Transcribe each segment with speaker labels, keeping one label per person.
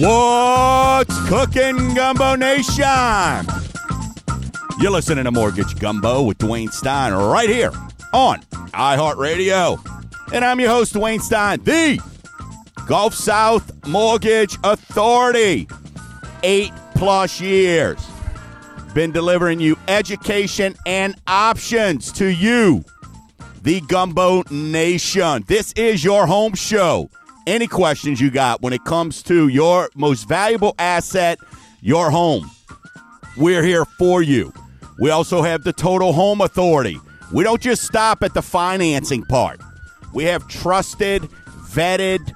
Speaker 1: What's cooking, Gumbo Nation? You're listening to Mortgage Gumbo with Dwayne Stein right here on iHeartRadio. And I'm your host, Dwayne Stein, the Gulf South Mortgage Authority. Eight plus years. Been delivering you education and options to you, the Gumbo Nation. This is your home show any questions you got when it comes to your most valuable asset, your home. We're here for you. We also have the Total Home Authority. We don't just stop at the financing part. We have trusted, vetted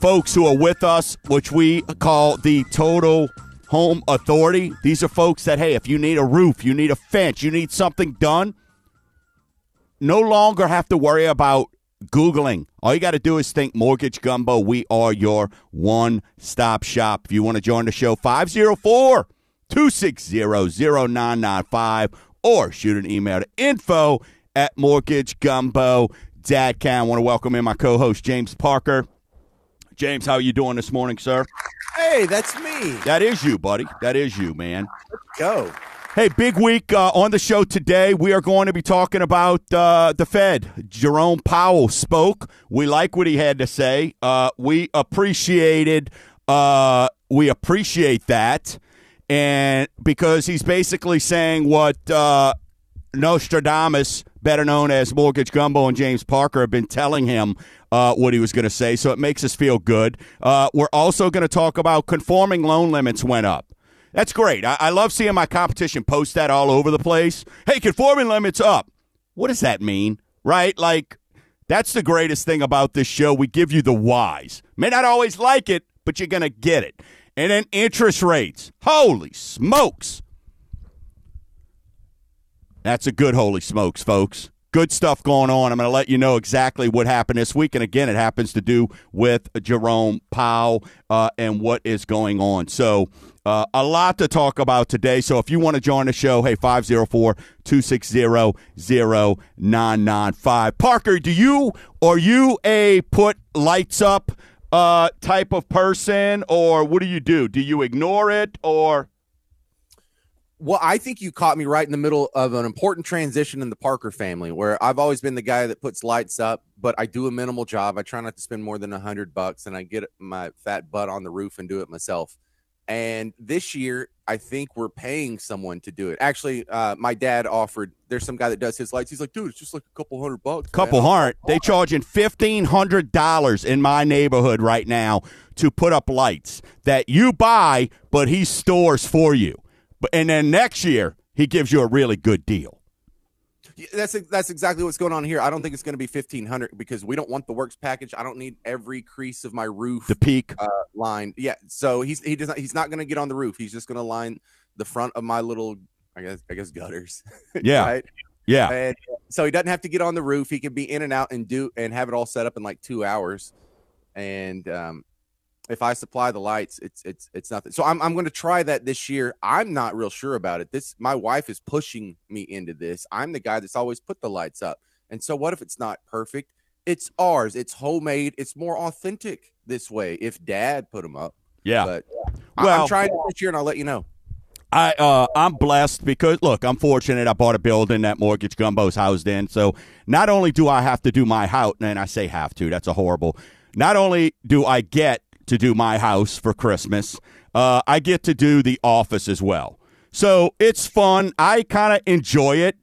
Speaker 1: folks who are with us, which we call the Total Home Authority. These are folks that, hey, if you need a roof, you need a fence, you need something done, no longer have to worry about Googling. All you got to do is think Mortgage Gumbo. We are your one stop shop. If you want to join the show, 504 260 0995 or shoot an email to info at mortgagegumbo.com. I want to welcome in my co host, James Parker. James, how are you doing this morning, sir?
Speaker 2: Hey, that's me.
Speaker 1: That is you, buddy. That is you, man.
Speaker 2: Let's go.
Speaker 1: Hey, big week uh, on the show today. We are going to be talking about uh, the Fed. Jerome Powell spoke. We like what he had to say. Uh, we appreciated. Uh, we appreciate that, and because he's basically saying what uh, Nostradamus, better known as Mortgage Gumbo and James Parker, have been telling him uh, what he was going to say. So it makes us feel good. we're also going to talk about conforming loan limits went up. That's great. I, I love seeing my competition post that all over the place. Hey, conforming limits up. What does that mean? Right? Like, that's the greatest thing about this show. We give you the whys. May not always like it, but you're going to get it. And then interest rates. Holy smokes. That's a good holy smokes, folks. Good stuff going on. I'm going to let you know exactly what happened this week. And again, it happens to do with Jerome Powell uh, and what is going on. So, uh, a lot to talk about today. So if you want to join the show, hey, 504 260 0995. Parker, do you, are you a put lights up uh, type of person, or what do you do? Do you ignore it, or?
Speaker 2: Well, I think you caught me right in the middle of an important transition in the Parker family where I've always been the guy that puts lights up, but I do a minimal job. I try not to spend more than a hundred bucks and I get my fat butt on the roof and do it myself. And this year, I think we're paying someone to do it. Actually, uh, my dad offered. There's some guy that does his lights. He's like, dude, it's just like a couple hundred bucks.
Speaker 1: Couple hundred. They charging fifteen hundred dollars in my neighborhood right now to put up lights that you buy, but he stores for you. But and then next year he gives you a really good deal.
Speaker 2: That's that's exactly what's going on here. I don't think it's going to be fifteen hundred because we don't want the works package. I don't need every crease of my roof,
Speaker 1: the peak
Speaker 2: uh, line. Yeah, so he's he does not, he's not going to get on the roof. He's just going to line the front of my little, I guess I guess gutters.
Speaker 1: Yeah,
Speaker 2: right?
Speaker 1: yeah.
Speaker 2: And so he doesn't have to get on the roof. He can be in and out and do and have it all set up in like two hours. And um, if I supply the lights, it's it's it's nothing. So I'm I'm going to try that this year. I'm not real sure about it. This my wife is pushing me into this. I'm the guy that's always put the lights up. And so what if it's not perfect? It's ours. It's homemade. It's more authentic this way. If Dad put them up,
Speaker 1: yeah.
Speaker 2: But well, I'm trying this year, and I'll let you know.
Speaker 1: I uh, I'm blessed because look, I'm fortunate. I bought a building that Mortgage Gumbo's housed in. So not only do I have to do my house, and I say have to, that's a horrible. Not only do I get to do my house for Christmas. Uh, I get to do the office as well. So it's fun. I kind of enjoy it.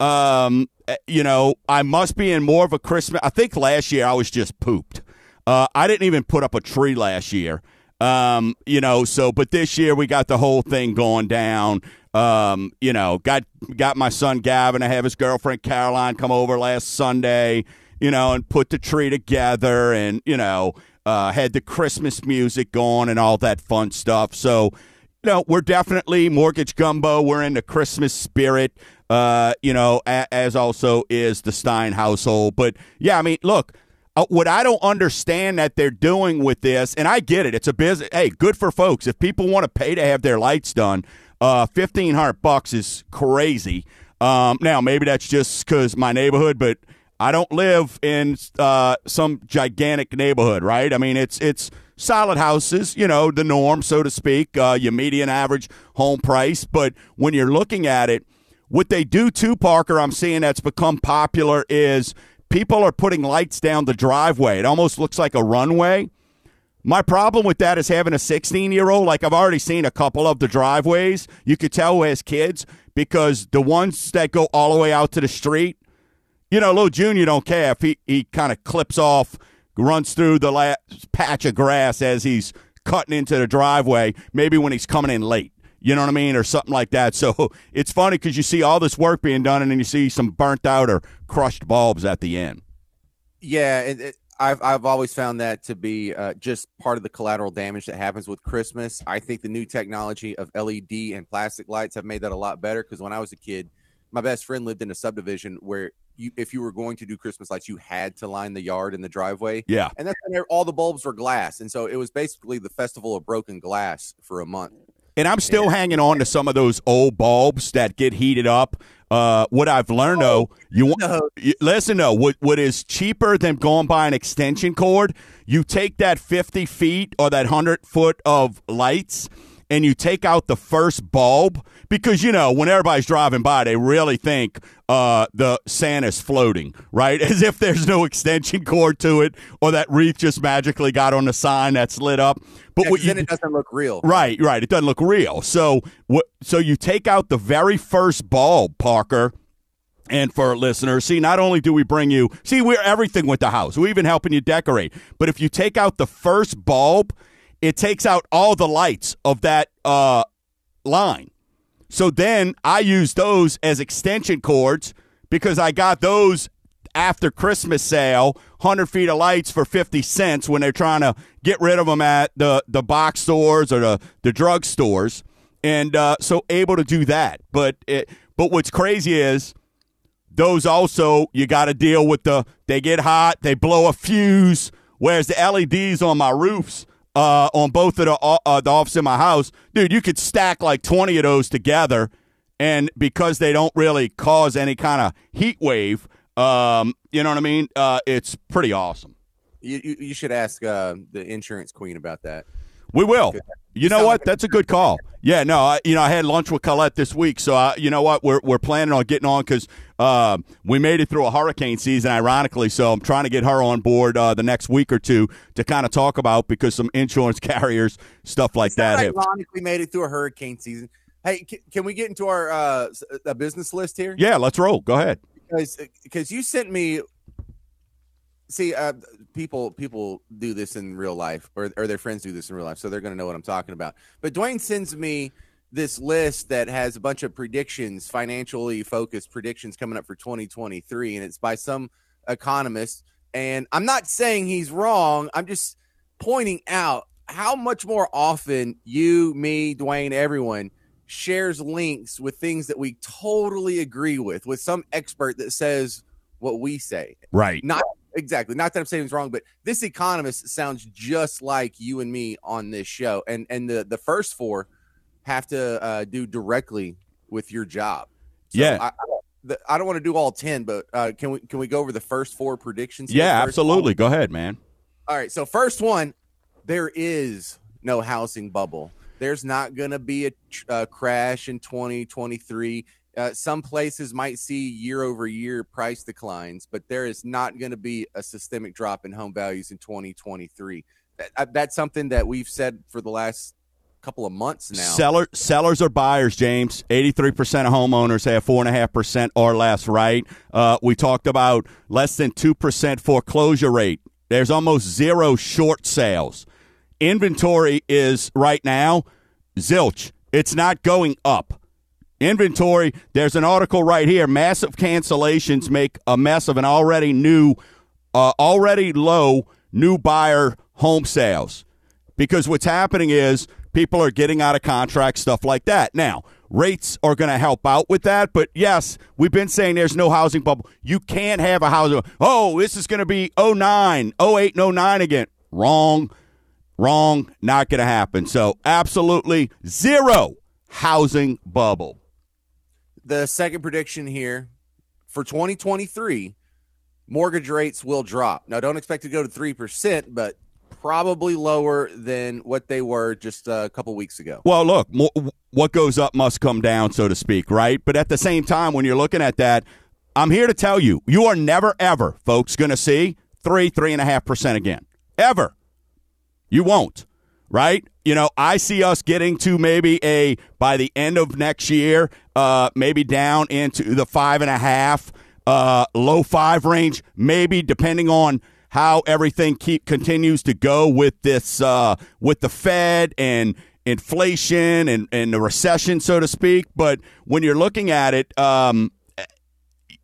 Speaker 1: Um, eh, you know, I must be in more of a Christmas. I think last year I was just pooped. Uh, I didn't even put up a tree last year. Um, you know, so but this year we got the whole thing going down. Um, you know, got got my son Gavin. I have his girlfriend Caroline come over last Sunday. You know, and put the tree together, and you know, uh, had the Christmas music going and all that fun stuff. So, you know, we're definitely Mortgage Gumbo. We're in the Christmas spirit, uh, you know, a- as also is the Stein household. But yeah, I mean, look, uh, what I don't understand that they're doing with this, and I get it, it's a business. Hey, good for folks. If people want to pay to have their lights done, uh, fifteen hundred bucks is crazy. Um, now, maybe that's just because my neighborhood, but I don't live in uh, some gigantic neighborhood, right? I mean, it's it's solid houses, you know, the norm, so to speak, uh, your median average home price. But when you're looking at it, what they do too, Parker, I'm seeing that's become popular is people are putting lights down the driveway. It almost looks like a runway. My problem with that is having a 16 year old. Like I've already seen a couple of the driveways. You could tell has kids because the ones that go all the way out to the street, you know, little Junior don't care if he, he kind of clips off, runs through the last patch of grass as he's cutting into the driveway, maybe when he's coming in late. You know what I mean? Or something like that. So it's funny because you see all this work being done and then you see some burnt out or crushed bulbs at the end.
Speaker 2: Yeah. It, it, I've I've always found that to be uh, just part of the collateral damage that happens with Christmas. I think the new technology of LED and plastic lights have made that a lot better. Because when I was a kid, my best friend lived in a subdivision where you, if you were going to do Christmas lights, you had to line the yard and the driveway.
Speaker 1: Yeah,
Speaker 2: and that's when all the bulbs were glass, and so it was basically the festival of broken glass for a month.
Speaker 1: And I'm still hanging on to some of those old bulbs that get heated up uh, what I've learned though, you want no. listen though. What what is cheaper than going by an extension cord? You take that fifty feet or that hundred foot of lights, and you take out the first bulb because you know when everybody's driving by, they really think uh, the Santa's floating, right? As if there's no extension cord to it, or that wreath just magically got on the sign that's lit up.
Speaker 2: But yeah, what you, then it doesn't look real.
Speaker 1: Right, right. It doesn't look real. So what? So you take out the very first bulb, Parker. And for listeners, see, not only do we bring you, see, we're everything with the house. We're even helping you decorate. But if you take out the first bulb, it takes out all the lights of that uh, line. So then I use those as extension cords because I got those after Christmas sale, 100 feet of lights for 50 cents when they're trying to get rid of them at the, the box stores or the, the drug stores. And uh, so able to do that. But, it, but what's crazy is those also, you got to deal with the, they get hot, they blow a fuse, whereas the LEDs on my roofs, uh, on both of the, uh, uh, the office in my house, dude, you could stack like 20 of those together. And because they don't really cause any kind of heat wave, um, you know what I mean? Uh, it's pretty awesome.
Speaker 2: You, you, you should ask uh, the insurance queen about that.
Speaker 1: We will. You know what? That's a good call. Yeah, no, I, you know, I had lunch with Colette this week, so I, you know what? We're we're planning on getting on because uh, we made it through a hurricane season, ironically. So I'm trying to get her on board uh, the next week or two to kind of talk about because some insurance carriers stuff like that.
Speaker 2: Ironically, have. made it through a hurricane season. Hey, can, can we get into our uh, business list here?
Speaker 1: Yeah, let's roll. Go ahead
Speaker 2: because because you sent me. See, uh, people people do this in real life, or or their friends do this in real life, so they're going to know what I'm talking about. But Dwayne sends me this list that has a bunch of predictions, financially focused predictions coming up for 2023, and it's by some economist. And I'm not saying he's wrong. I'm just pointing out how much more often you, me, Dwayne, everyone shares links with things that we totally agree with, with some expert that says what we say.
Speaker 1: Right.
Speaker 2: Not exactly. Not that I'm saying it's wrong, but this economist sounds just like you and me on this show. And and the the first four have to uh, do directly with your job.
Speaker 1: So yeah.
Speaker 2: I, I, I don't want to do all ten, but uh, can we can we go over the first four predictions?
Speaker 1: Yeah, absolutely. Go ahead, man.
Speaker 2: All right. So first one, there is no housing bubble. There's not going to be a, a, crash in 2023. Uh, some places might see year over year price declines, but there is not going to be a systemic drop in home values in 2023. That, uh, that's something that we've said for the last couple of months now.
Speaker 1: Seller, sellers or buyers, James. 83% of homeowners have 4.5% or less, right? Uh, we talked about less than 2% foreclosure rate. There's almost zero short sales inventory is right now zilch. It's not going up. Inventory, there's an article right here. Massive cancellations make a mess of an already new, uh, already low new buyer home sales. Because what's happening is people are getting out of contract, stuff like that. Now, rates are going to help out with that. But yes, we've been saying there's no housing bubble. You can't have a housing. Oh, this is going to be 09, 08, and 09 again. Wrong. Wrong, not going to happen. So, absolutely zero housing bubble.
Speaker 2: The second prediction here for 2023, mortgage rates will drop. Now, don't expect to go to 3%, but probably lower than what they were just a couple weeks ago.
Speaker 1: Well, look, what goes up must come down, so to speak, right? But at the same time, when you're looking at that, I'm here to tell you, you are never, ever, folks, going to see three, three and a half percent again. Ever. You won't, right? You know, I see us getting to maybe a, by the end of next year, uh, maybe down into the five and a half, uh, low five range, maybe depending on how everything keep continues to go with this uh, with the Fed and inflation and, and the recession, so to speak. But when you're looking at it, um,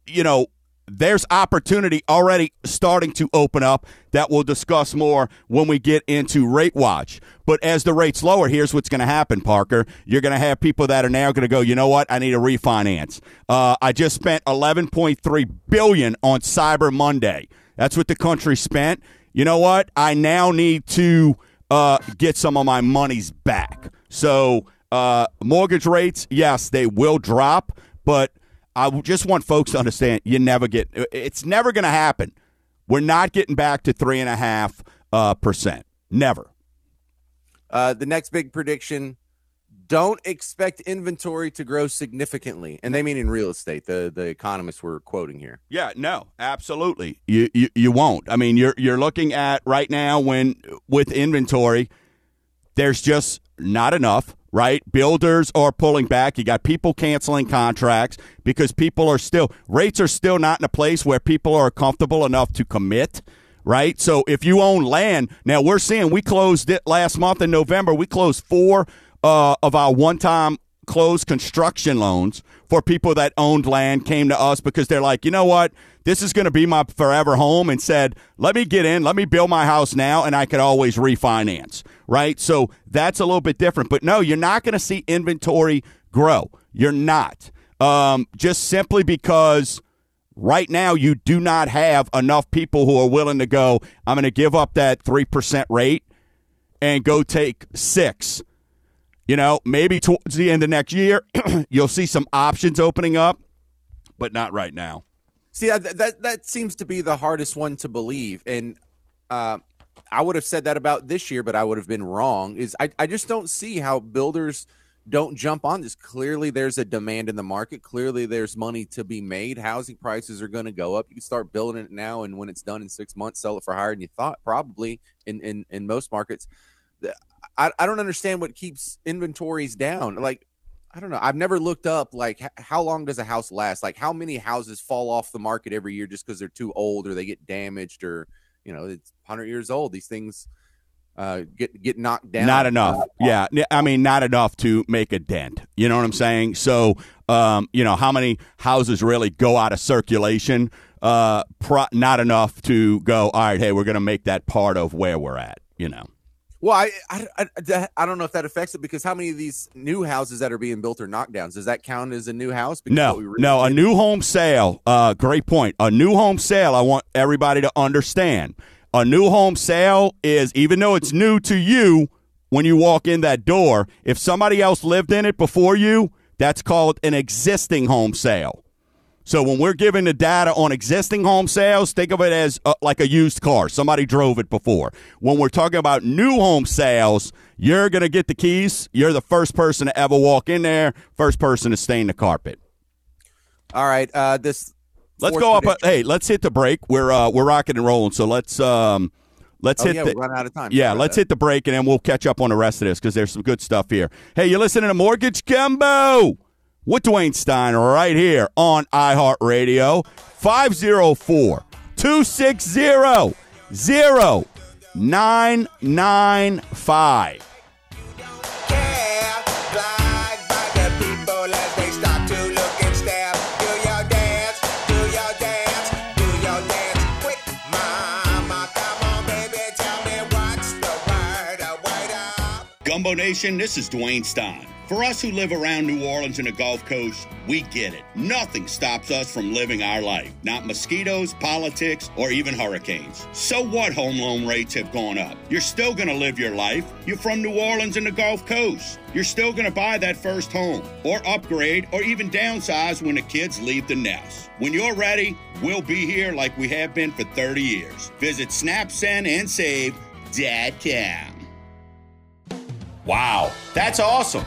Speaker 1: you know, there's opportunity already starting to open up that we'll discuss more when we get into rate watch. But as the rates lower, here's what's going to happen, Parker. You're going to have people that are now going to go, you know what? I need a refinance. Uh, I just spent 11.3 billion on Cyber Monday. That's what the country spent. You know what? I now need to uh, get some of my monies back. So uh, mortgage rates, yes, they will drop, but I just want folks to understand you never get. It's never going to happen. We're not getting back to three and a half uh, percent. Never.
Speaker 2: Uh, the next big prediction don't expect inventory to grow significantly and they mean in real estate the the economists were quoting here
Speaker 1: yeah no absolutely you, you you won't i mean you're you're looking at right now when with inventory there's just not enough right? Builders are pulling back. You got people canceling contracts because people are still rates are still not in a place where people are comfortable enough to commit right? So if you own land now we're seeing we closed it last month in november. We closed four uh, of our one time closed construction loans for people that owned land came to us because they're like, you know what? This is going to be my forever home and said, let me get in, let me build my house now, and I could always refinance, right? So that's a little bit different. But no, you're not going to see inventory grow. You're not. Um, just simply because right now you do not have enough people who are willing to go, I'm going to give up that 3% rate and go take six you know, maybe towards the end of next year, you'll see some options opening up, but not right now.
Speaker 2: See, that that, that seems to be the hardest one to believe, and uh, I would have said that about this year, but I would have been wrong. Is I, I just don't see how builders don't jump on this. Clearly, there's a demand in the market. Clearly, there's money to be made. Housing prices are going to go up. You can start building it now, and when it's done in six months, sell it for higher than you thought. Probably in in in most markets. I, I don't understand what keeps inventories down. Like, I don't know. I've never looked up like how long does a house last? Like how many houses fall off the market every year just because they're too old or they get damaged or you know it's 100 years old. These things uh, get get knocked down.
Speaker 1: Not enough. Yeah, I mean not enough to make a dent. You know what I'm saying? So, um, you know how many houses really go out of circulation? Uh, pro- not enough to go. All right, hey, we're going to make that part of where we're at. You know.
Speaker 2: Well, I, I, I, I, don't know if that affects it because how many of these new houses that are being built are knockdowns? Does that count as a new house?
Speaker 1: Because no, really no, did? a new home sale. Uh, great point. A new home sale. I want everybody to understand. A new home sale is even though it's new to you when you walk in that door. If somebody else lived in it before you, that's called an existing home sale. So when we're giving the data on existing home sales, think of it as uh, like a used car. Somebody drove it before. When we're talking about new home sales, you're going to get the keys. You're the first person to ever walk in there, first person to stain the carpet.
Speaker 2: All right. Uh, this.
Speaker 1: Let's go up. A, hey, let's hit the break. We're uh, we're rocking and rolling. So let's um, let's
Speaker 2: oh,
Speaker 1: hit
Speaker 2: yeah,
Speaker 1: the
Speaker 2: run out of time.
Speaker 1: Yeah, let's that. hit the break and then we'll catch up on the rest of this because there's some good stuff here. Hey, you're listening to Mortgage Gumbo with Dwayne Stein right here on iHeartRadio. 504 260 0995. Gumbo Nation, this is Dwayne Stein. For us who live around New Orleans and the Gulf Coast, we get it. Nothing stops us from living our life. Not mosquitoes, politics, or even hurricanes. So what home loan rates have gone up? You're still going to live your life. You're from New Orleans and the Gulf Coast. You're still going to buy that first home, or upgrade, or even downsize when the kids leave the nest. When you're ready, we'll be here like we have been for 30 years. Visit snapsendandsave.com. Wow, that's awesome.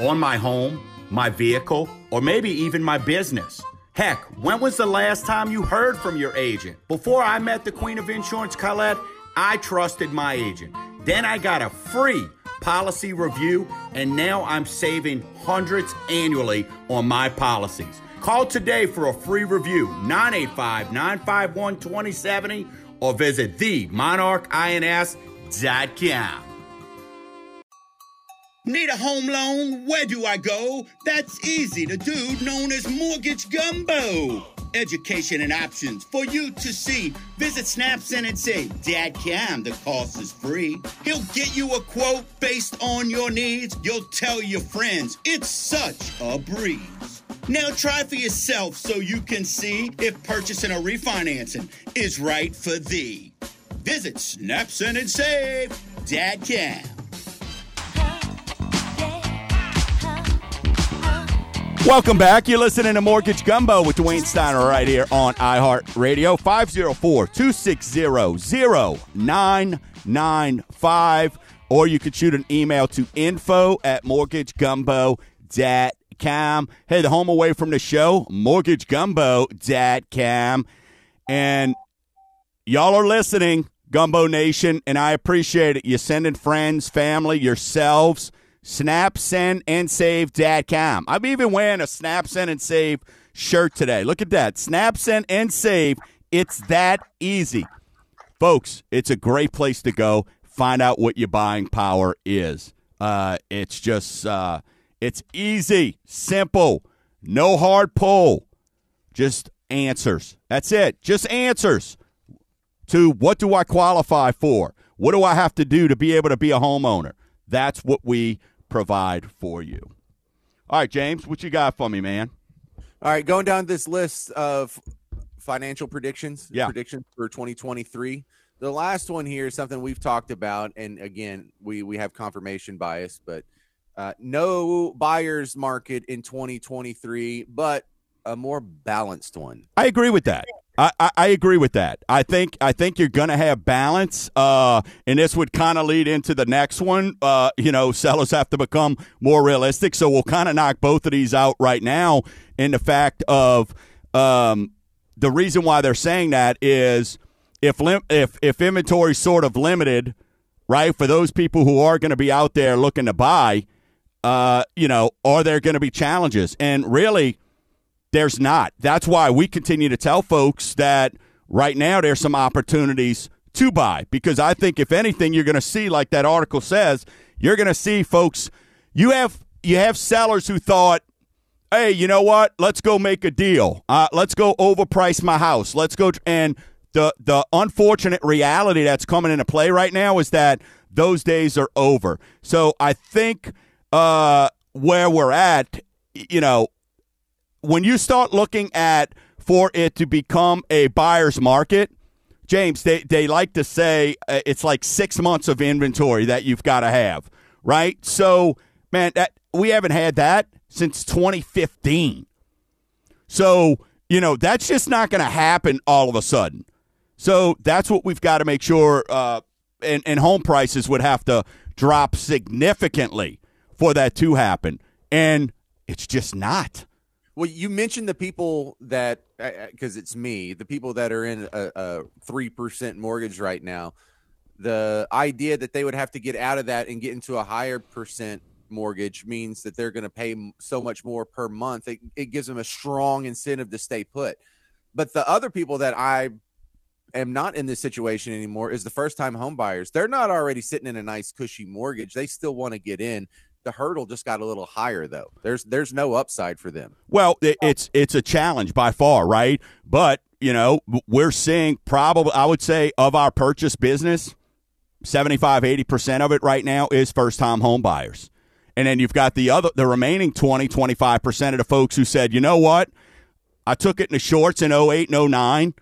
Speaker 1: On my home, my vehicle, or maybe even my business. Heck, when was the last time you heard from your agent? Before I met the Queen of Insurance, Colette, I trusted my agent. Then I got a free policy review, and now I'm saving hundreds annually on my policies. Call today for a free review, 985 951 2070, or visit themonarchins.com. Need a home loan? Where do I go? That's easy. The dude known as Mortgage Gumbo. Education and options for you to see. Visit snapsendandsave.com. The cost is free. He'll get you a quote based on your needs. You'll tell your friends. It's such a breeze. Now try for yourself so you can see if purchasing or refinancing is right for thee. Visit snapsendandsave.com. Welcome back. You're listening to Mortgage Gumbo with Dwayne Steiner right here on iHeartRadio. 504 260 0995. Or you could shoot an email to info at mortgagegumbo.com. Hey, the home away from the show, mortgagegumbo.com. And y'all are listening, Gumbo Nation, and I appreciate it. You're sending friends, family, yourselves Snap, send, and save.com. I'm even wearing a snap, send, and save shirt today. Look at that. Snap, send, and save. It's that easy. Folks, it's a great place to go. Find out what your buying power is. Uh, it's just, uh, it's easy, simple, no hard pull, just answers. That's it. Just answers to what do I qualify for? What do I have to do to be able to be a homeowner? That's what we provide for you. All right, James, what you got for me, man?
Speaker 2: All right, going down this list of financial predictions,
Speaker 1: yeah.
Speaker 2: predictions for 2023. The last one here is something we've talked about, and again, we we have confirmation bias, but uh, no buyers market in 2023, but a more balanced one.
Speaker 1: I agree with that. I, I, agree with that. I think I think you're going to have balance, uh, and this would kind of lead into the next one. Uh, you know, sellers have to become more realistic, so we'll kind of knock both of these out right now. In the fact of um, the reason why they're saying that is if lim- if if inventory's sort of limited, right, for those people who are going to be out there looking to buy, uh, you know, are there going to be challenges? And really there's not. That's why we continue to tell folks that right now there's some opportunities to buy because I think if anything you're going to see like that article says, you're going to see folks you have you have sellers who thought hey, you know what? Let's go make a deal. Uh, let's go overprice my house. Let's go and the the unfortunate reality that's coming into play right now is that those days are over. So I think uh, where we're at, you know, when you start looking at for it to become a buyer's market, James, they, they like to say uh, it's like six months of inventory that you've got to have, right? So, man, that we haven't had that since 2015. So, you know, that's just not going to happen all of a sudden. So that's what we've got to make sure, uh, and, and home prices would have to drop significantly for that to happen. And it's just not.
Speaker 2: Well, you mentioned the people that because uh, uh it's me, the people that are in a three percent mortgage right now. The idea that they would have to get out of that and get into a higher percent mortgage means that they're going to pay so much more per month. It, it gives them a strong incentive to stay put. But the other people that I am not in this situation anymore is the first time home buyers. They're not already sitting in a nice cushy mortgage. They still want to get in. The hurdle just got a little higher though. There's there's no upside for them.
Speaker 1: Well, it, oh. it's it's a challenge by far, right? But, you know, we're seeing probably I would say of our purchase business, 75 80% of it right now is first time home buyers. And then you've got the other the remaining 20 25% of the folks who said, "You know what? I took it in the shorts in 08 and 09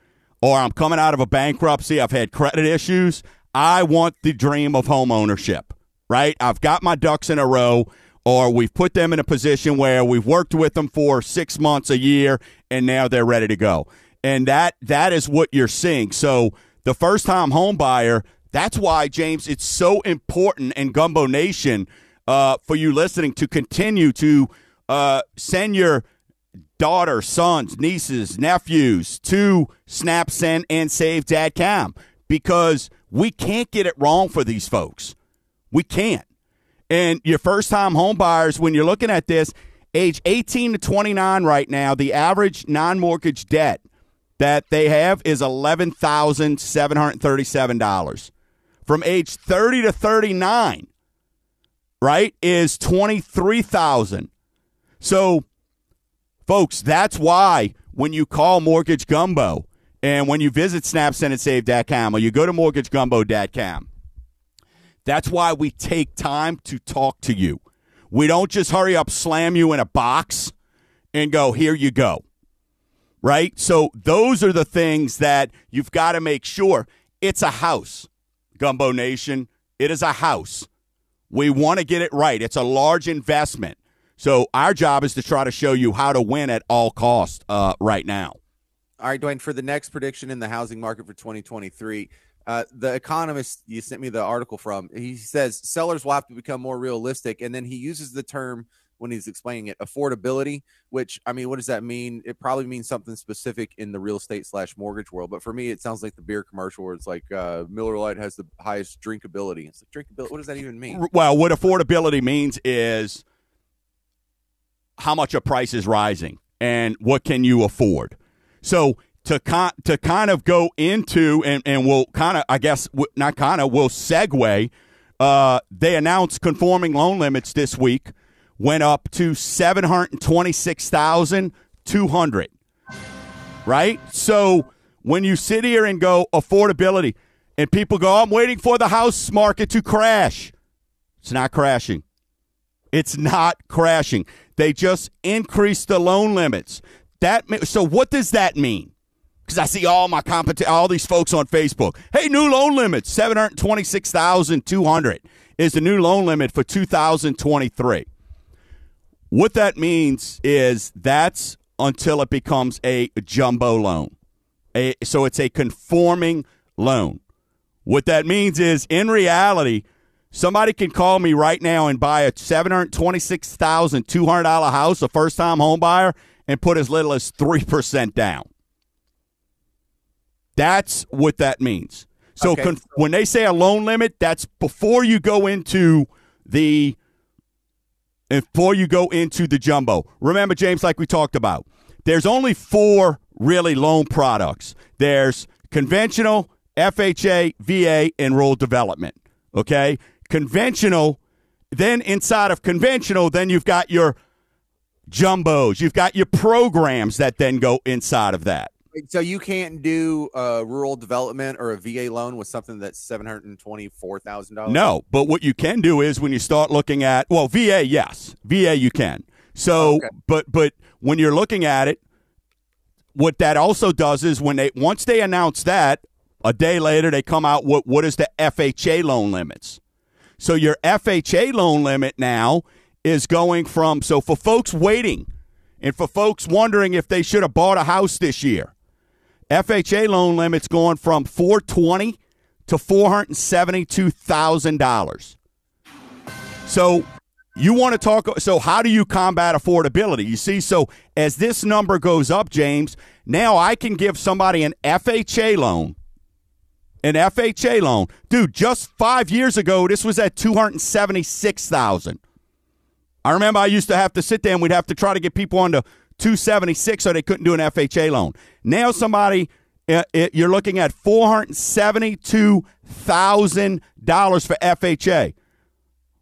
Speaker 1: or I'm coming out of a bankruptcy, I've had credit issues. I want the dream of home ownership, right? I've got my ducks in a row, or we've put them in a position where we've worked with them for six months, a year, and now they're ready to go. And that that is what you're seeing. So the first time home buyer, that's why, James, it's so important in Gumbo Nation uh, for you listening to continue to uh, send your daughter, sons, nieces, nephews to Snap, Send, and Save.com because we can't get it wrong for these folks. We can't. And your first time home buyers, when you're looking at this, age 18 to 29 right now, the average non mortgage debt that they have is $11,737. From age 30 to 39, right, is 23,000. So Folks, that's why when you call Mortgage Gumbo and when you visit snapsendandsave.com or you go to mortgagegumbo.com, that's why we take time to talk to you. We don't just hurry up, slam you in a box, and go, here you go. Right? So those are the things that you've got to make sure. It's a house, Gumbo Nation. It is a house. We want to get it right. It's a large investment. So our job is to try to show you how to win at all costs uh, right now.
Speaker 2: All right, Dwayne, for the next prediction in the housing market for 2023, uh, the economist you sent me the article from, he says sellers will have to become more realistic. And then he uses the term when he's explaining it affordability, which I mean, what does that mean? It probably means something specific in the real estate slash mortgage world. But for me, it sounds like the beer commercial where it's like uh, Miller Lite has the highest drinkability. It's like drinkability. What does that even mean?
Speaker 1: Well, what affordability means is how much a price is rising and what can you afford. So to con- to kind of go into and and we'll kind of I guess not kind of we'll segue. Uh, they announced conforming loan limits this week went up to seven hundred twenty six thousand two hundred. Right. So when you sit here and go affordability, and people go, I'm waiting for the house market to crash. It's not crashing. It's not crashing. They just increased the loan limits. That so what does that mean? Because I see all my compet- all these folks on Facebook. Hey, new loan limit seven hundred twenty six thousand two hundred is the new loan limit for two thousand twenty three. What that means is that's until it becomes a jumbo loan. A, so it's a conforming loan. What that means is, in reality, Somebody can call me right now and buy a seven hundred twenty-six thousand two hundred dollar house, a first-time home buyer, and put as little as three percent down. That's what that means. So okay. when they say a loan limit, that's before you go into the before you go into the jumbo. Remember, James, like we talked about, there's only four really loan products. There's conventional, FHA, VA, and rural development. Okay, conventional. Then inside of conventional, then you've got your jumbos. You've got your programs that then go inside of that.
Speaker 2: So you can't do a rural development or a VA loan with something that's seven hundred and twenty-four thousand dollars.
Speaker 1: No, but what you can do is when you start looking at well, VA, yes, VA you can. So, okay. but but when you're looking at it, what that also does is when they once they announce that, a day later they come out what what is the FHA loan limits? So your FHA loan limit now is going from, so for folks waiting and for folks wondering if they should have bought a house this year, FHA loan limit's going from 420 to $472,000. So you want to talk so how do you combat affordability? You see so as this number goes up, James, now I can give somebody an FHA loan an FHA loan. Dude, just five years ago, this was at 276000 I remember I used to have to sit there and we'd have to try to get people on to 276 so they couldn't do an FHA loan. Now somebody uh, you're looking at $472,000 for FHA,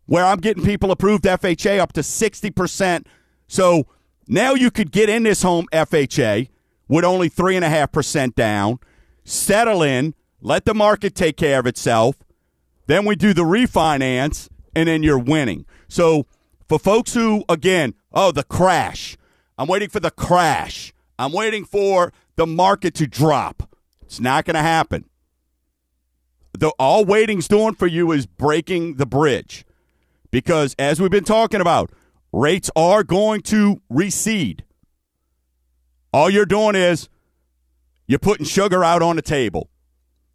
Speaker 1: where I'm getting people approved FHA up to 60%. So now you could get in this home FHA with only 3.5% down, settle in, let the market take care of itself. Then we do the refinance, and then you're winning. So for folks who, again, oh, the crash, I'm waiting for the crash. I'm waiting for the market to drop. It's not going to happen. The, all waiting's doing for you is breaking the bridge. Because as we've been talking about, rates are going to recede. All you're doing is you're putting sugar out on the table.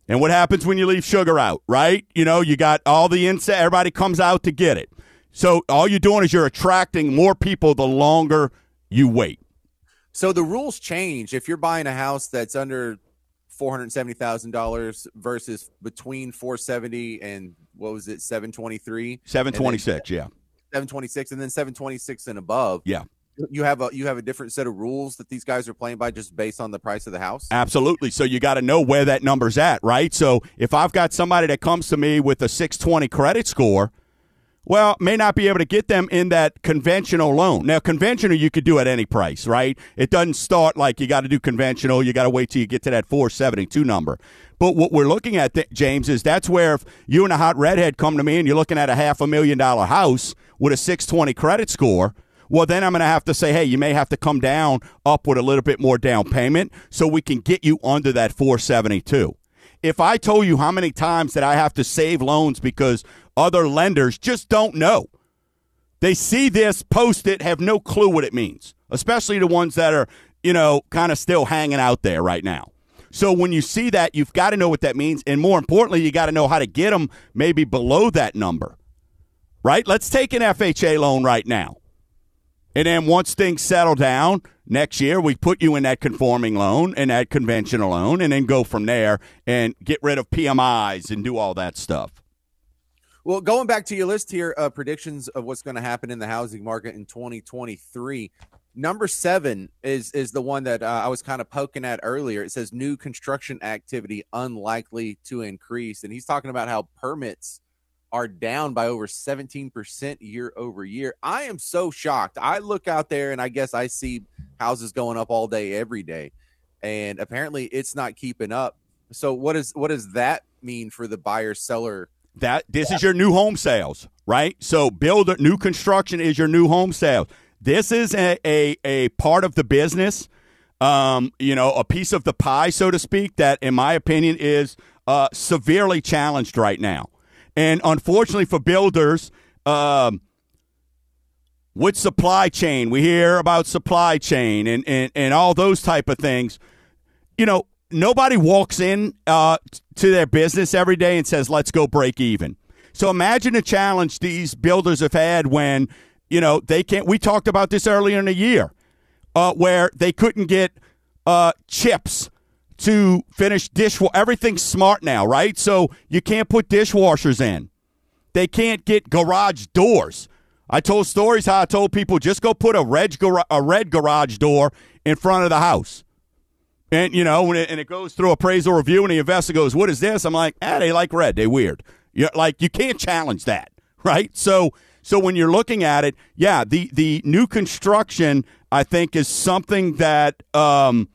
Speaker 1: And what happens when you leave sugar out, right? You know, you got all the insect, everybody comes out to get it. So all you're doing is you're attracting more people the longer you wait.
Speaker 2: So the rules change. If you're buying a house that's under four hundred seventy thousand dollars versus between four seventy and what was it seven twenty three
Speaker 1: seven twenty six yeah.
Speaker 2: seven twenty six and then seven twenty six and above.
Speaker 1: Yeah.
Speaker 2: You have a you have a different set of rules that these guys are playing by just based on the price of the house?
Speaker 1: Absolutely. So you got to know where that number's at right? So if i've got somebody that comes to me with a 620 credit score well, may not be able to get them in that conventional loan. Now, conventional you could do at any price, right? It doesn't start like you got to do conventional. You got to wait till you get to that 472 number. But what we're looking at, James, is that's where if you and a hot redhead come to me and you're looking at a half a million dollar house with a 620 credit score, well, then I'm going to have to say, hey, you may have to come down up with a little bit more down payment so we can get you under that 472 if I told you how many times that I have to save loans because other lenders just don't know. They see this, post it, have no clue what it means, especially the ones that are, you know, kind of still hanging out there right now. So when you see that, you've got to know what that means. And more importantly, you got to know how to get them maybe below that number, right? Let's take an FHA loan right now. And then once things settle down, next year we put you in that conforming loan and that conventional loan and then go from there and get rid of PMIs and do all that stuff.
Speaker 2: Well, going back to your list here, uh, predictions of what's going to happen in the housing market in 2023. Number seven is is the one that uh, I was kind of poking at earlier. It says new construction activity unlikely to increase, and he's talking about how permits are down by over 17% year over year. I am so shocked. I look out there and I guess I see houses going up all day every day. And apparently it's not keeping up. So what is what does that mean for the buyer seller
Speaker 1: that this is your new home sales, right? So build new construction is your new home sales. This is a, a, a part of the business, um, you know, a piece of the pie, so to speak, that in my opinion is uh, severely challenged right now. And unfortunately for builders, um, with supply chain, we hear about supply chain and, and, and all those type of things. You know, nobody walks in uh, to their business every day and says, let's go break even. So imagine a challenge these builders have had when, you know, they can't. We talked about this earlier in the year uh, where they couldn't get uh, chips to finish dishwasher. Everything's smart now, right? So you can't put dishwashers in. They can't get garage doors. I told stories how I told people just go put a red, a red garage door in front of the house. And you know, when it, and it goes through appraisal review, and the investor goes, "What is this?" I'm like, "Ah, they like red. They weird." You like you can't challenge that, right? So, so when you're looking at it, yeah, the the new construction, I think, is something that um,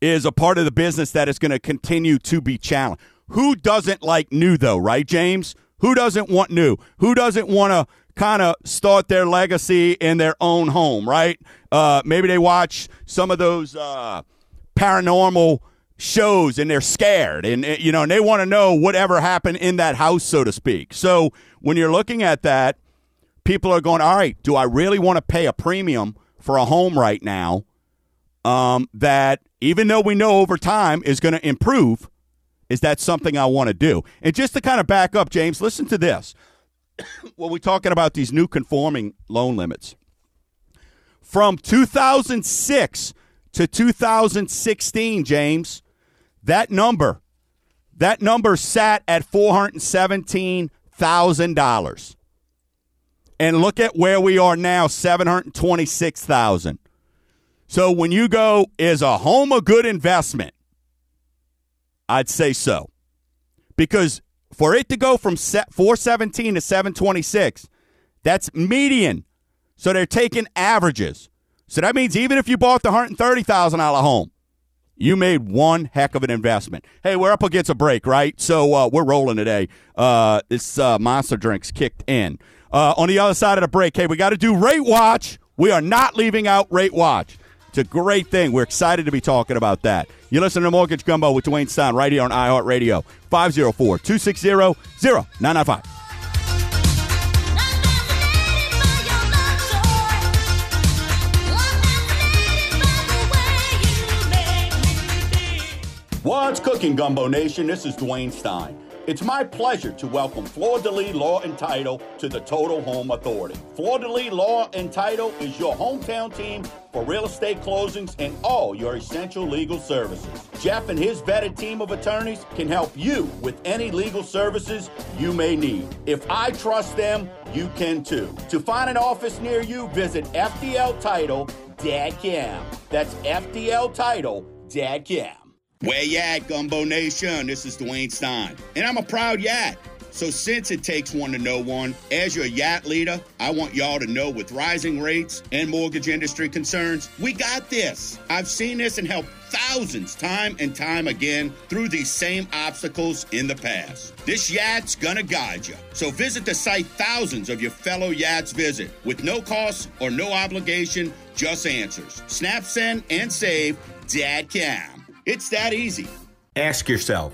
Speaker 1: is a part of the business that is going to continue to be challenged. Who doesn't like new, though, right, James? Who doesn't want new? Who doesn't want to kind of start their legacy in their own home, right? Uh, maybe they watch some of those uh, paranormal shows and they're scared and you know and they want to know whatever happened in that house so to speak. So when you're looking at that people are going all right do i really want to pay a premium for a home right now um, that even though we know over time is going to improve is that something i want to do? And just to kind of back up james listen to this. When we're talking about these new conforming loan limits. From 2006 to 2016, James, that number, that number sat at $417,000. and look at where we are now 726,000. So when you go, is a home a good investment? I'd say so. Because for it to go from 417 to 726, that's median. So they're taking averages. So that means even if you bought the $130,000 home, you made one heck of an investment. Hey, we're up against a break, right? So uh, we're rolling today. Uh, this uh, monster drinks kicked in. Uh, on the other side of the break, hey, we got to do Rate Watch. We are not leaving out Rate Watch. It's a great thing. We're excited to be talking about that. You listen to Mortgage Gumbo with Dwayne Stein right here on iHeartRadio, 504 260 0995. What's cooking, Gumbo Nation? This is Dwayne Stein. It's my pleasure to welcome Fleur de Lis Law and Title to the Total Home Authority. Fleur de Lis Law and Title is your hometown team for real estate closings and all your essential legal services. Jeff and his vetted team of attorneys can help you with any legal services you may need. If I trust them, you can too. To find an office near you, visit FDL Title. Cam. That's FDL Title. Cam. Where you at, Gumbo Nation? This is Dwayne Stein, and I'm a proud Yat. So, since it takes one to know one, as your Yat leader, I want y'all to know with rising rates and mortgage industry concerns, we got this. I've seen this and helped thousands time and time again through these same obstacles in the past. This Yat's gonna guide you. So, visit the site thousands of your fellow Yats visit with no cost or no obligation, just answers. Snap, send, and save. dot com. It's that easy. Ask yourself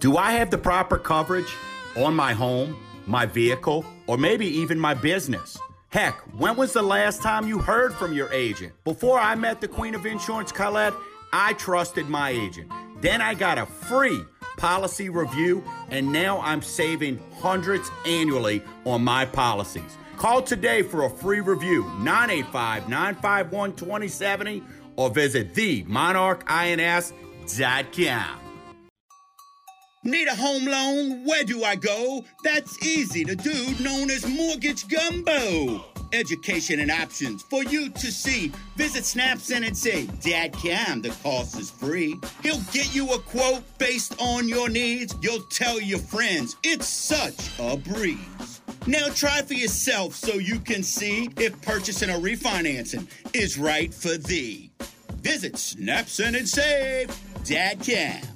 Speaker 1: Do I have the proper coverage on my home, my vehicle, or maybe even my business? Heck, when was the last time you heard from your agent? Before I met the Queen of Insurance, Colette, I trusted my agent. Then I got a free policy review, and now I'm saving hundreds annually on my policies. Call today for a free review, 985 951 2070, or visit the INS Need a home loan? Where do I go? That's easy to do, known as Mortgage Gumbo. Education and options for you to see. Visit SnapSend and say, dot com, the cost is free. He'll get you a quote based on your needs. You'll tell your friends. It's such a breeze. Now try for yourself so you can see if purchasing or refinancing is right for thee. Visit SnapSend and Save Dad.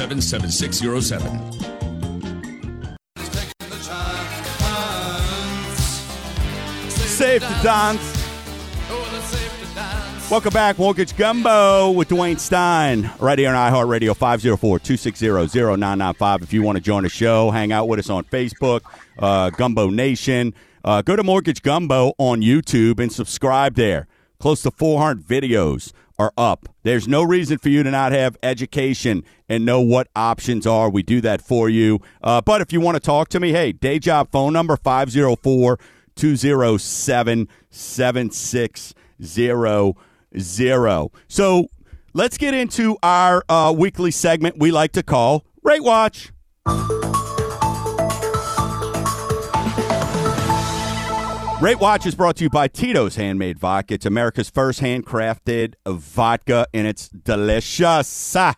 Speaker 3: 7607.
Speaker 1: Safe to dance. Welcome back, Mortgage Gumbo with Dwayne Stein, right here on iHeartRadio 504 260 0995. If you want to join the show, hang out with us on Facebook, uh, Gumbo Nation. Uh, go to Mortgage Gumbo on YouTube and subscribe there. Close to 400 videos are up. There's no reason for you to not have education and know what options are. We do that for you. Uh, but if you want to talk to me, hey, day job phone number 504 207 7600. So let's get into our uh, weekly segment we like to call Rate Watch. Rate Watch is brought to you by Tito's Handmade Vodka. It's America's first handcrafted vodka, and it's delicious. All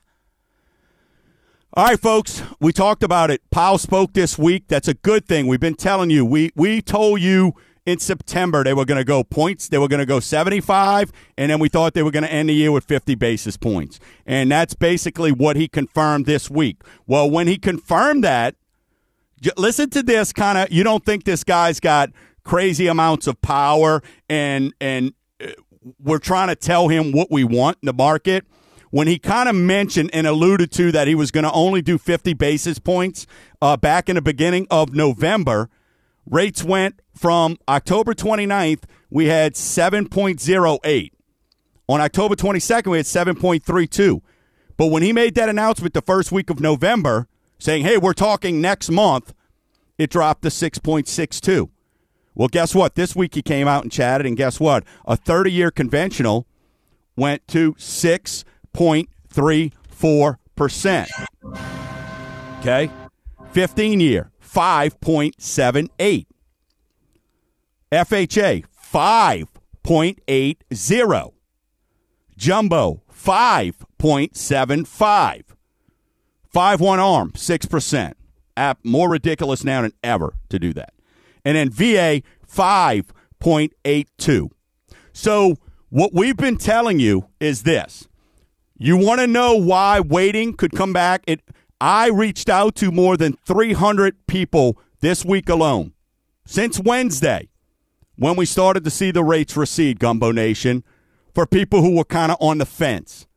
Speaker 1: right, folks, we talked about it. Powell spoke this week. That's a good thing. We've been telling you. We we told you in September they were going to go points. They were going to go 75, and then we thought they were going to end the year with 50 basis points. And that's basically what he confirmed this week. Well, when he confirmed that, listen to this kind of, you don't think this guy's got – crazy amounts of power and and uh, we're trying to tell him what we want in the market when he kind of mentioned and alluded to that he was going to only do 50 basis points uh, back in the beginning of November, rates went from October 29th, we had 7.08. On October 22nd, we had 7.32. But when he made that announcement the first week of November, saying, hey, we're talking next month, it dropped to 6.62. Well, guess what? This week he came out and chatted, and guess what? A 30 year conventional went to 6.34%. Okay? 15 year, 5.78. FHA, 5.80. Jumbo, 5.75. 5 1 arm, 6%. App more ridiculous now than ever to do that. And then VA, 5.82. So, what we've been telling you is this. You want to know why waiting could come back? It, I reached out to more than 300 people this week alone since Wednesday when we started to see the rates recede, Gumbo Nation, for people who were kind of on the fence.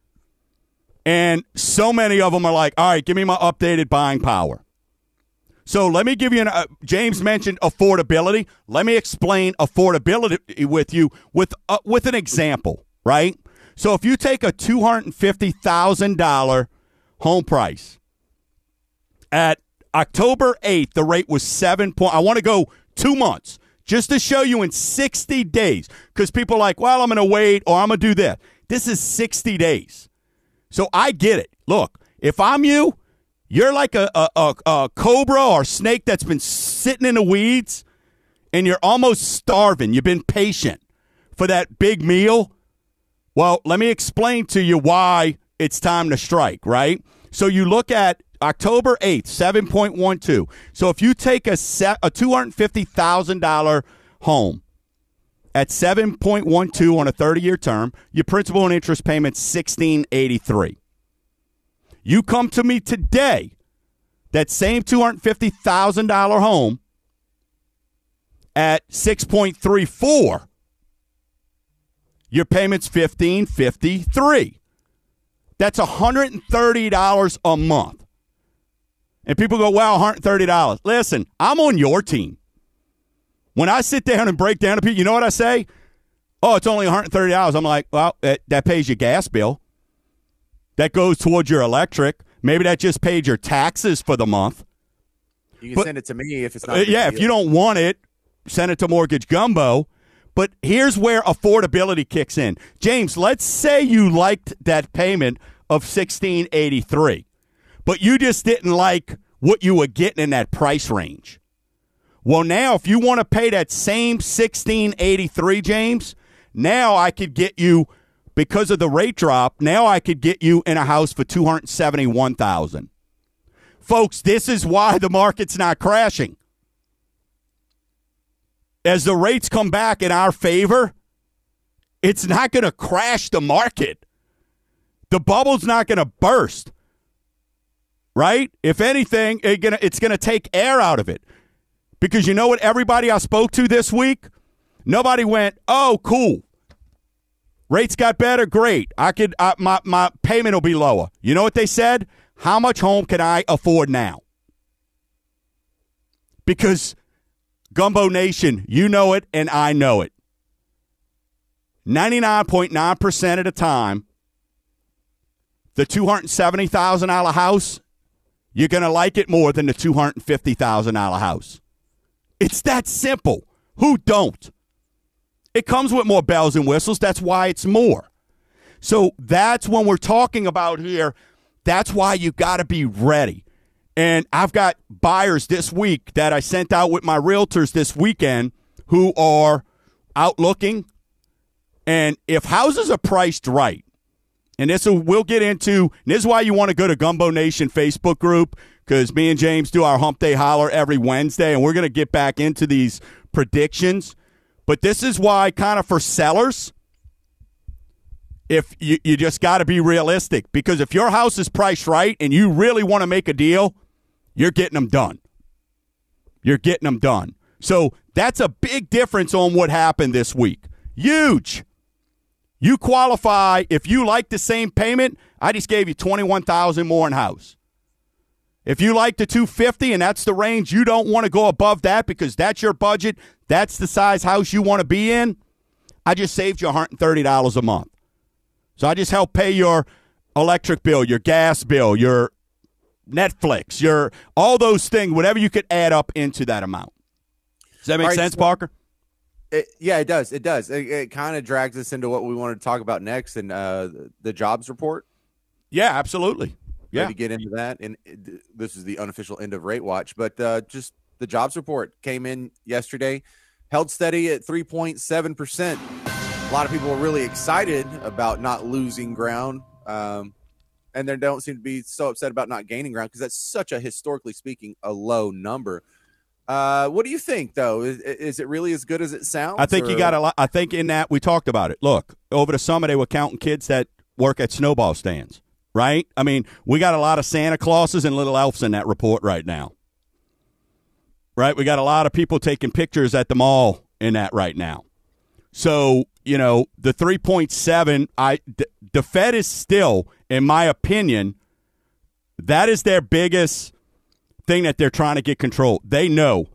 Speaker 1: And so many of them are like, all right, give me my updated buying power. So let me give you an. Uh, James mentioned affordability. Let me explain affordability with you with uh, with an example, right? So if you take a two hundred and fifty thousand dollar home price at October eighth, the rate was seven point. I want to go two months just to show you in sixty days because people are like, well, I'm going to wait or I'm going to do this. This is sixty days, so I get it. Look, if I'm you you're like a, a, a, a cobra or snake that's been sitting in the weeds and you're almost starving. You've been patient for that big meal. Well, let me explain to you why it's time to strike, right? So you look at October 8th, 7.12. So if you take a, set, a $250,000 home at 7.12 on a 30 year term, your principal and interest payment 1683. You come to me today, that same $250,000 home at 6.34, your payment's 1553. That's $130 a month. And people go, well, $130. Listen, I'm on your team. When I sit down and break down to people, you know what I say? Oh, it's only $130. I'm like, well, that pays your gas bill. That goes towards your electric. Maybe that just paid your taxes for the month.
Speaker 2: You can but, send it to me if it's not.
Speaker 1: Uh, yeah, if you don't want it, send it to Mortgage Gumbo. But here's where affordability kicks in. James, let's say you liked that payment of 1683, but you just didn't like what you were getting in that price range. Well, now if you want to pay that same 1683, James, now I could get you because of the rate drop, now I could get you in a house for 271,000. Folks, this is why the market's not crashing. As the rates come back in our favor, it's not going to crash the market. The bubble's not going to burst. Right? If anything, it's going to take air out of it. Because you know what everybody I spoke to this week? Nobody went, "Oh, cool. Rates got better, great. I could my my payment will be lower. You know what they said? How much home can I afford now? Because Gumbo Nation, you know it and I know it. 99.9% of the time, the $270,000 house, you're going to like it more than the $250,000 house. It's that simple. Who don't? It comes with more bells and whistles. That's why it's more. So that's when we're talking about here. That's why you got to be ready. And I've got buyers this week that I sent out with my realtors this weekend who are out looking. And if houses are priced right, and this will, we'll get into, this is why you want to go to Gumbo Nation Facebook group because me and James do our Hump Day Holler every Wednesday, and we're going to get back into these predictions but this is why, kind of for sellers, if you, you just got to be realistic because if your house is priced right and you really want to make a deal, you're getting them done. You're getting them done. So that's a big difference on what happened this week. Huge. You qualify if you like the same payment. I just gave you twenty one thousand more in house, If you like the 250 and that's the range, you don't want to go above that because that's your budget, that's the size house you want to be in. I just saved you $130 a month. So I just help pay your electric bill, your gas bill, your Netflix, your all those things, whatever you could add up into that amount. Does that make right, sense, so, Parker?
Speaker 2: It, yeah, it does. It does. It, it kind of drags us into what we want to talk about next and uh, the jobs report.
Speaker 1: Yeah, absolutely. Yeah,
Speaker 2: maybe get into that. And this is the unofficial end of rate watch, but uh, just the jobs report came in yesterday, held steady at three point seven percent. A lot of people were really excited about not losing ground. Um, and they don't seem to be so upset about not gaining ground because that's such a historically speaking a low number. Uh, what do you think, though? Is, is, it really as good as it sounds?
Speaker 1: I think or? you got a lot. I think in that we talked about it. Look, over the summer they were counting kids that work at snowball stands, right? I mean, we got a lot of Santa Clauses and little elves in that report right now, right? We got a lot of people taking pictures at the mall in that right now. So you know the three point seven. I the Fed is still in my opinion, that is their biggest thing that they're trying to get control. They know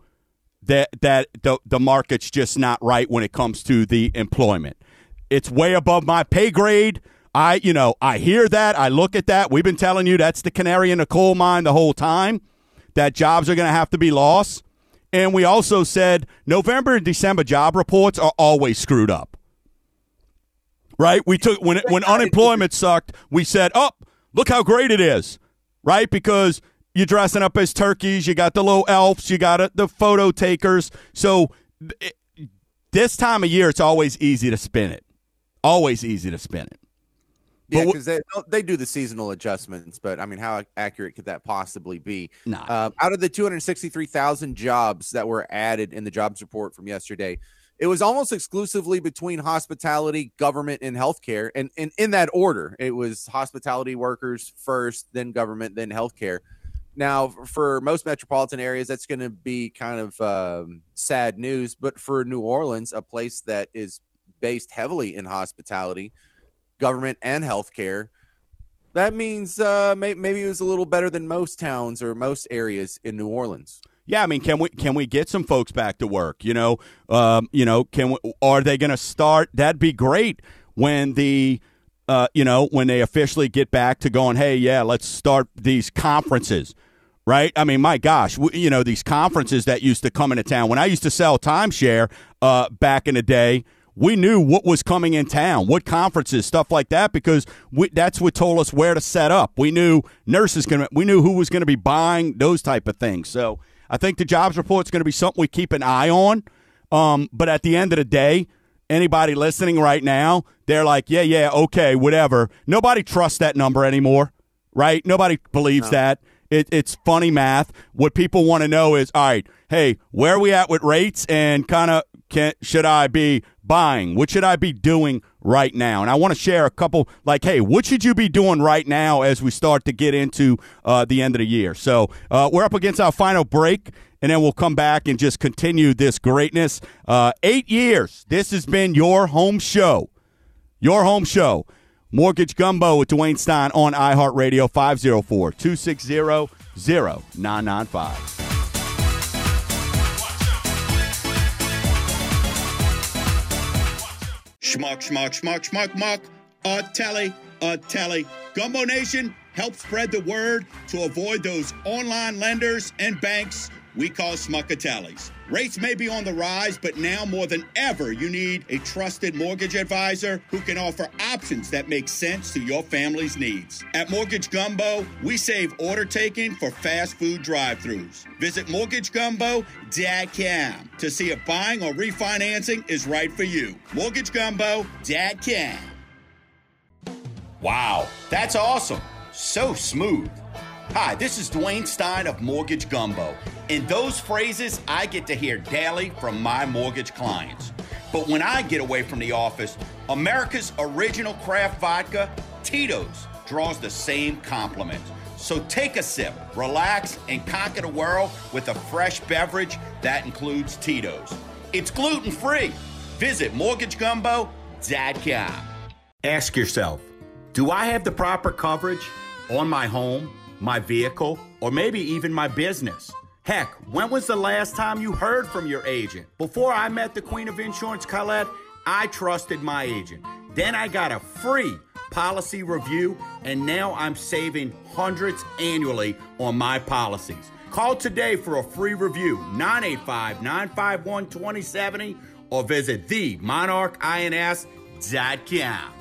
Speaker 1: that that the the market's just not right when it comes to the employment. It's way above my pay grade. I, you know, I hear that. I look at that. We've been telling you that's the canary in the coal mine the whole time. That jobs are going to have to be lost. And we also said November and December job reports are always screwed up right? We took when when unemployment sucked, we said, "Oh, look how great it is," right? Because you're dressing up as turkeys, you got the little elves, you got the photo takers. So it, this time of year, it's always easy to spin it. Always easy to spin it.
Speaker 2: Yeah, because they they do the seasonal adjustments, but I mean, how accurate could that possibly be?
Speaker 1: Nah.
Speaker 2: Uh, out of the 263,000 jobs that were added in the jobs report from yesterday, it was almost exclusively between hospitality, government, and healthcare. And, and in that order, it was hospitality workers first, then government, then healthcare. Now, for most metropolitan areas, that's going to be kind of um, sad news. But for New Orleans, a place that is based heavily in hospitality, government, and healthcare, that means uh, may- maybe it was a little better than most towns or most areas in New Orleans.
Speaker 1: Yeah, I mean, can we can we get some folks back to work? You know, um, you know, can we, are they going to start? That'd be great when the uh, you know when they officially get back to going. Hey, yeah, let's start these conferences. Right? I mean, my gosh, we, you know these conferences that used to come into town. When I used to sell timeshare uh, back in the day, we knew what was coming in town, what conferences, stuff like that, because we, that's what told us where to set up. We knew nurses going we knew who was going to be buying those type of things. So I think the jobs report is going to be something we keep an eye on. Um, but at the end of the day, anybody listening right now, they're like, yeah, yeah, okay, whatever. Nobody trusts that number anymore, right? Nobody believes no. that. It, it's funny math. What people want to know is, all right, hey, where are we at with rates, and kind of should I be buying? What should I be doing right now? And I want to share a couple, like, hey, what should you be doing right now as we start to get into uh, the end of the year? So uh, we're up against our final break, and then we'll come back and just continue this greatness. Uh, eight years. This has been your home show. Your home show. Mortgage Gumbo with Dwayne Stein on iHeartRadio 504 260 0995.
Speaker 3: Schmuck, schmuck, schmuck, schmuck, schmuck. A telly, a telly. Gumbo Nation, help spread the word to avoid those online lenders and banks we call smuckatellis. Rates may be on the rise, but now more than ever, you need a trusted mortgage advisor who can offer options that make sense to your family's needs. At Mortgage Gumbo, we save order taking for fast food drive throughs. Visit mortgagegumbo.com to see if buying or refinancing is right for you. Mortgagegumbo.com. Wow, that's awesome. So smooth. Hi, this is Dwayne Stein of Mortgage Gumbo. And those phrases I get to hear daily from my mortgage clients. But when I get away from the office, America's original craft vodka, Tito's, draws the same compliments. So take a sip, relax, and conquer the world with a fresh beverage that includes Tito's. It's gluten free. Visit mortgagegumbo.com. Ask yourself Do I have the proper coverage on my home?
Speaker 4: my vehicle, or maybe even my business. Heck, when was the last time you heard from your agent? Before I met the Queen of Insurance, Colette, I trusted my agent. Then I got a free policy review, and now I'm saving hundreds annually on my policies. Call today for a free review, 985 951 2070, or visit themonarchins.com.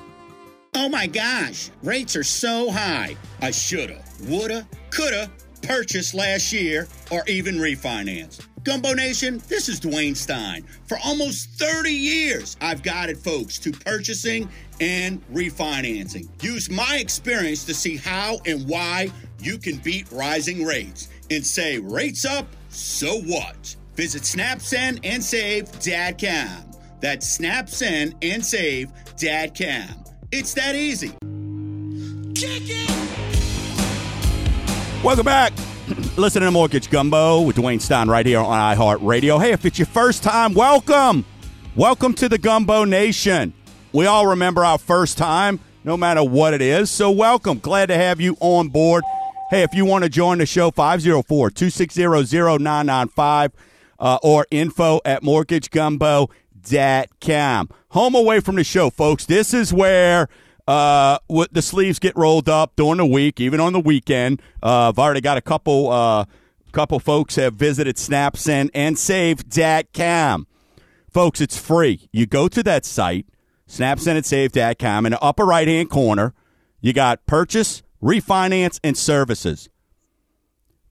Speaker 5: Oh my gosh, rates are so high. I shoulda, woulda, coulda purchased last year or even refinanced. Gumbo Nation, this is Dwayne Stein. For almost 30 years, I've guided folks to purchasing and refinancing. Use my experience to see how and why you can beat rising rates and say, rates up, so what? Visit snapsendandsave.com. That's snapsendandsave.com. It's that easy.
Speaker 1: Welcome back. Listen to Mortgage Gumbo with Dwayne Stein right here on iHeartRadio. Hey, if it's your first time, welcome. Welcome to the Gumbo Nation. We all remember our first time, no matter what it is. So, welcome. Glad to have you on board. Hey, if you want to join the show, 504 260 0995 uh, or info at mortgagegumbo.com. Home away from the show, folks. This is where uh, the sleeves get rolled up during the week, even on the weekend. Uh, I've already got a couple uh, couple folks have visited SnapSend and Save.com. Folks, it's free. You go to that site, SnapSendandSave.com. In the upper right hand corner, you got purchase, refinance, and services.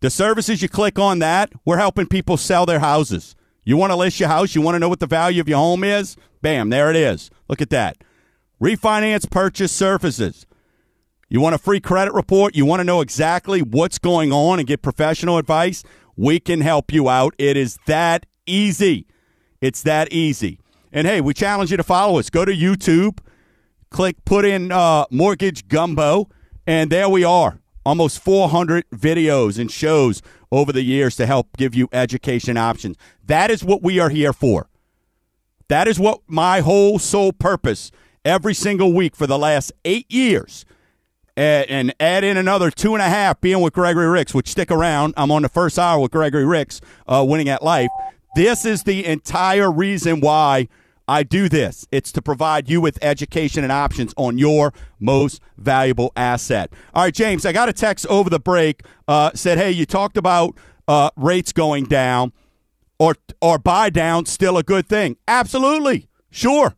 Speaker 1: The services you click on that, we're helping people sell their houses. You want to list your house? You want to know what the value of your home is? Bam, there it is. Look at that. Refinance purchase services. You want a free credit report? You want to know exactly what's going on and get professional advice? We can help you out. It is that easy. It's that easy. And hey, we challenge you to follow us. Go to YouTube, click, put in uh, Mortgage Gumbo, and there we are. Almost 400 videos and shows over the years to help give you education options. That is what we are here for. That is what my whole sole purpose every single week for the last eight years. And, add in another two and a half being with Gregory Ricks, which stick around. I'm on the first hour with Gregory Ricks, uh, winning at life. This is the entire reason why I do this. It's to provide you with education and options on your most valuable asset. All right, James, I got a text over the break. Uh, said, hey, you talked about uh, rates going down or or buy down. Still a good thing? Absolutely, sure.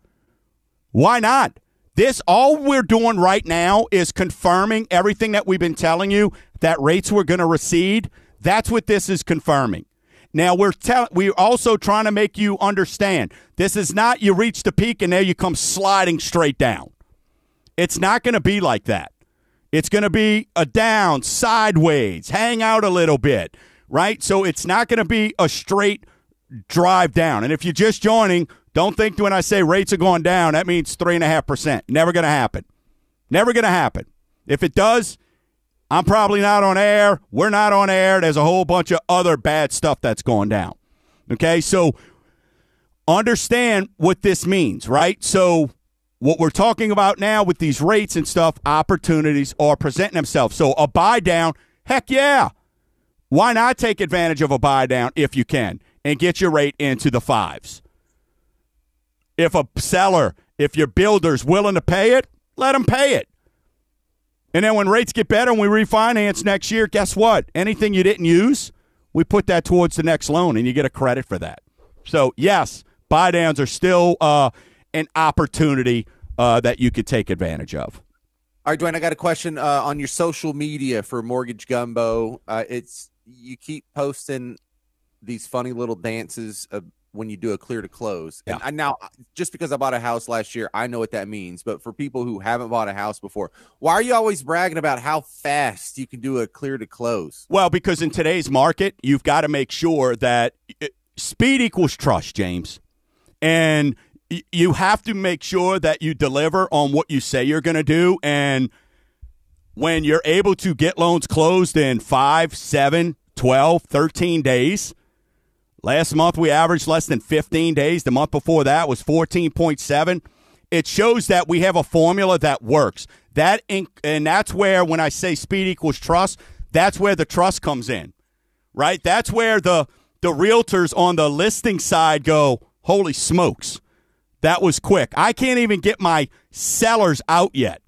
Speaker 1: Why not? This all we're doing right now is confirming everything that we've been telling you that rates were going to recede. That's what this is confirming. Now we're telling we're also trying to make you understand this is not you reach the peak and there you come sliding straight down. It's not going to be like that. It's going to be a down, sideways, hang out a little bit, right? So it's not going to be a straight drive down. And if you're just joining, don't think when I say rates are going down, that means 3.5%. Never going to happen. Never going to happen. If it does, I'm probably not on air. We're not on air. There's a whole bunch of other bad stuff that's going down. Okay, so understand what this means, right? So, what we're talking about now with these rates and stuff, opportunities are presenting themselves. So, a buy down, heck yeah. Why not take advantage of a buy down if you can and get your rate into the fives? If a seller, if your builder's willing to pay it, let them pay it. And then when rates get better and we refinance next year, guess what? Anything you didn't use, we put that towards the next loan and you get a credit for that. So, yes, buy downs are still uh, an opportunity uh, that you could take advantage of.
Speaker 2: All right, Dwayne, I got a question uh, on your social media for Mortgage Gumbo. Uh, it's you keep posting these funny little dances when you do a clear to close. Yeah. And I, now, just because I bought a house last year, I know what that means. But for people who haven't bought a house before, why are you always bragging about how fast you can do a clear to close?
Speaker 1: Well, because in today's market, you've got to make sure that it, speed equals trust, James. And you have to make sure that you deliver on what you say you're going to do. And when you're able to get loans closed in five, seven, 12, 13 days, Last month we averaged less than 15 days. The month before that was 14.7. It shows that we have a formula that works. That inc- and that's where when I say speed equals trust, That's where the trust comes in, right? That's where the the realtors on the listing side go, holy smokes, that was quick. I can't even get my sellers out yet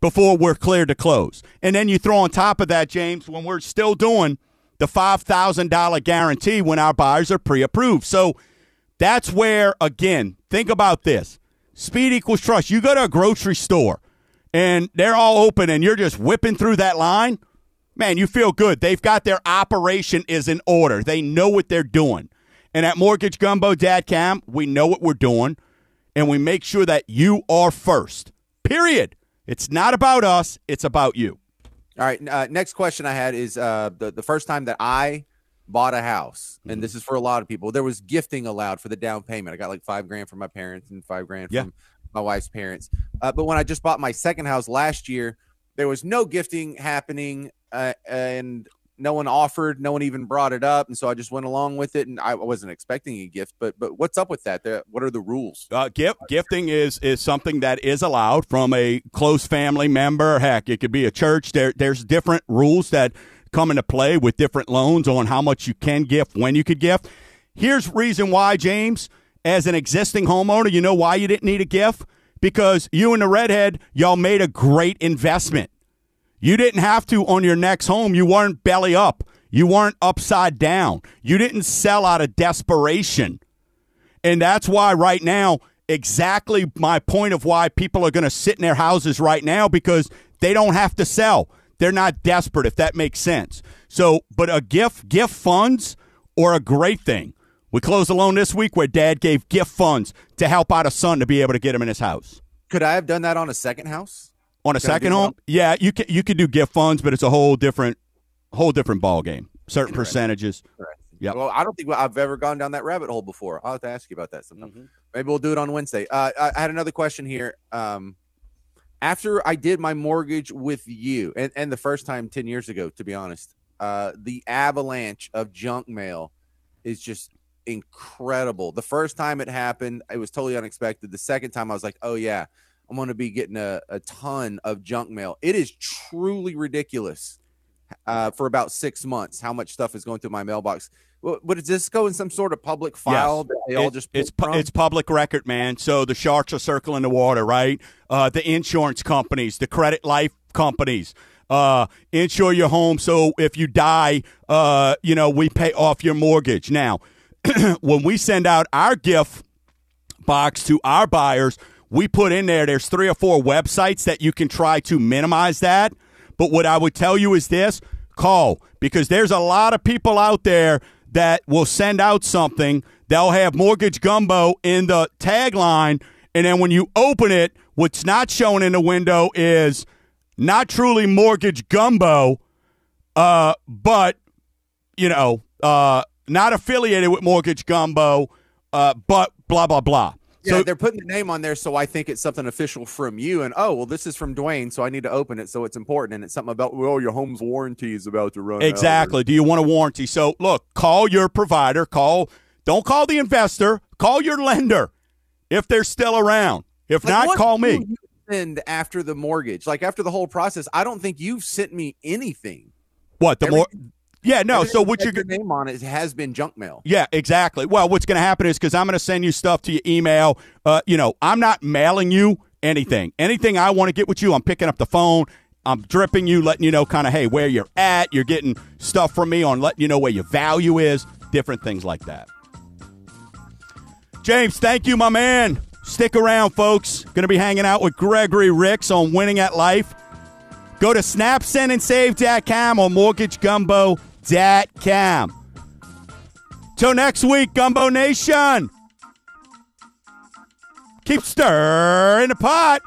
Speaker 1: before we're cleared to close. And then you throw on top of that, James, when we're still doing the $5,000 guarantee when our buyers are pre approved. So that's where, again, think about this speed equals trust. You go to a grocery store and they're all open and you're just whipping through that line. Man, you feel good. They've got their operation is in order. They know what they're doing. And at Mortgage Gumbo dot com, we know what we're doing and we make sure that you are first. Period. It's not about us, it's about you.
Speaker 2: All right. Uh, next question I had is uh, the the first time that I bought a house,
Speaker 1: Mm-hmm.
Speaker 2: and this is for a lot of people. There was gifting allowed for the down payment. I got like five grand from my parents and five grand
Speaker 1: Yeah.
Speaker 2: from my wife's parents. Uh, but when I just bought my second house last year, there was no gifting happening, uh, and no one offered. No one even brought it up, and so I just went along with it. And I wasn't expecting a gift, but but what's up with that? What are the rules?
Speaker 1: Uh, gift gifting is is something that is allowed from a close family member. Heck, it could be a church. There there's different rules that come into play with different loans on how much you can gift, when you could gift. Here's reason why, James, as an existing homeowner, you know why you didn't need a gift because you and the redhead y'all made a great investment. You didn't have to on your next home. You weren't belly up. You weren't upside down. You didn't sell out of desperation. And that's why right now, exactly my point of why people are going to sit in their houses right now because they don't have to sell. They're not desperate, if that makes sense. So, but a gift, gift funds or a great thing. We closed a loan this week where dad gave gift funds to help out a son to be able to get him in his house.
Speaker 2: Could I have done that on a second house?
Speaker 1: On a
Speaker 2: Can
Speaker 1: second home, yeah, you can you could do gift funds, but it's a whole different whole different ball game. Certain percentages. Yeah.
Speaker 2: Well, I don't think I've ever gone down that rabbit hole before. I'll have to ask you about that sometime.
Speaker 1: Mm-hmm.
Speaker 2: Maybe we'll do it on Wednesday. Uh, I, I had another question here. Um, after I did my mortgage with you, and, and the first time 10 years ago, to be honest, uh, the avalanche of junk mail is just incredible. The first time it happened, it was totally unexpected. The second time, I was like, oh, yeah, I'm going to be getting a, a ton of junk mail. It is truly ridiculous uh, for about six months how much stuff is going through my mailbox. But does this go in some sort of public file that they all
Speaker 1: It-
Speaker 2: just
Speaker 1: it's
Speaker 2: from?
Speaker 1: it's public record, man. So the sharks are circling the water, right? Uh, the insurance companies, the credit life companies, uh, insure your home. So if you die, uh, you know we pay off your mortgage. Now, when we send out our gift box to our buyers, we put in there. There's three or four websites that you can try to minimize that. But what I would tell you is this: call because there's a lot of people out there that will send out something. They'll have mortgage gumbo in the tagline, and then when you open it, what's not shown in the window is not truly mortgage gumbo, uh, but you know, uh, not affiliated with mortgage gumbo, uh, but blah blah blah.
Speaker 2: Yeah,
Speaker 1: so
Speaker 2: they're putting the name on there, so I think it's something official from you. And oh, well, this is from Dwayne, so I need to open it, so it's important. And it's something about well, your home's warranty is about to run. out.
Speaker 1: Exactly. Do you want a warranty? So look, call your provider. Call. Don't call the investor. Call your lender if they're still around. If
Speaker 2: Like,
Speaker 1: not, call me.
Speaker 2: Send after the mortgage, like after the whole process. I don't think you've sent me anything.
Speaker 1: What the more? Yeah, no. So what you're
Speaker 2: your name on it has been junk mail.
Speaker 1: Yeah, exactly. Well, what's going to happen is because I'm going to send you stuff to your email. Uh, you know, I'm not mailing you anything. Anything I want to get with you, I'm picking up the phone. I'm dripping you, letting you know kind of, hey, where you're at. You're getting stuff from me on letting you know where your value is, different things like that. James, thank you, my man. Stick around, folks. Going to be hanging out with Gregory Ricks on Winning at Life. Go to snapsendandsave.com or gmail.com. Till next week, Gumbo Nation. Keep stirring the pot.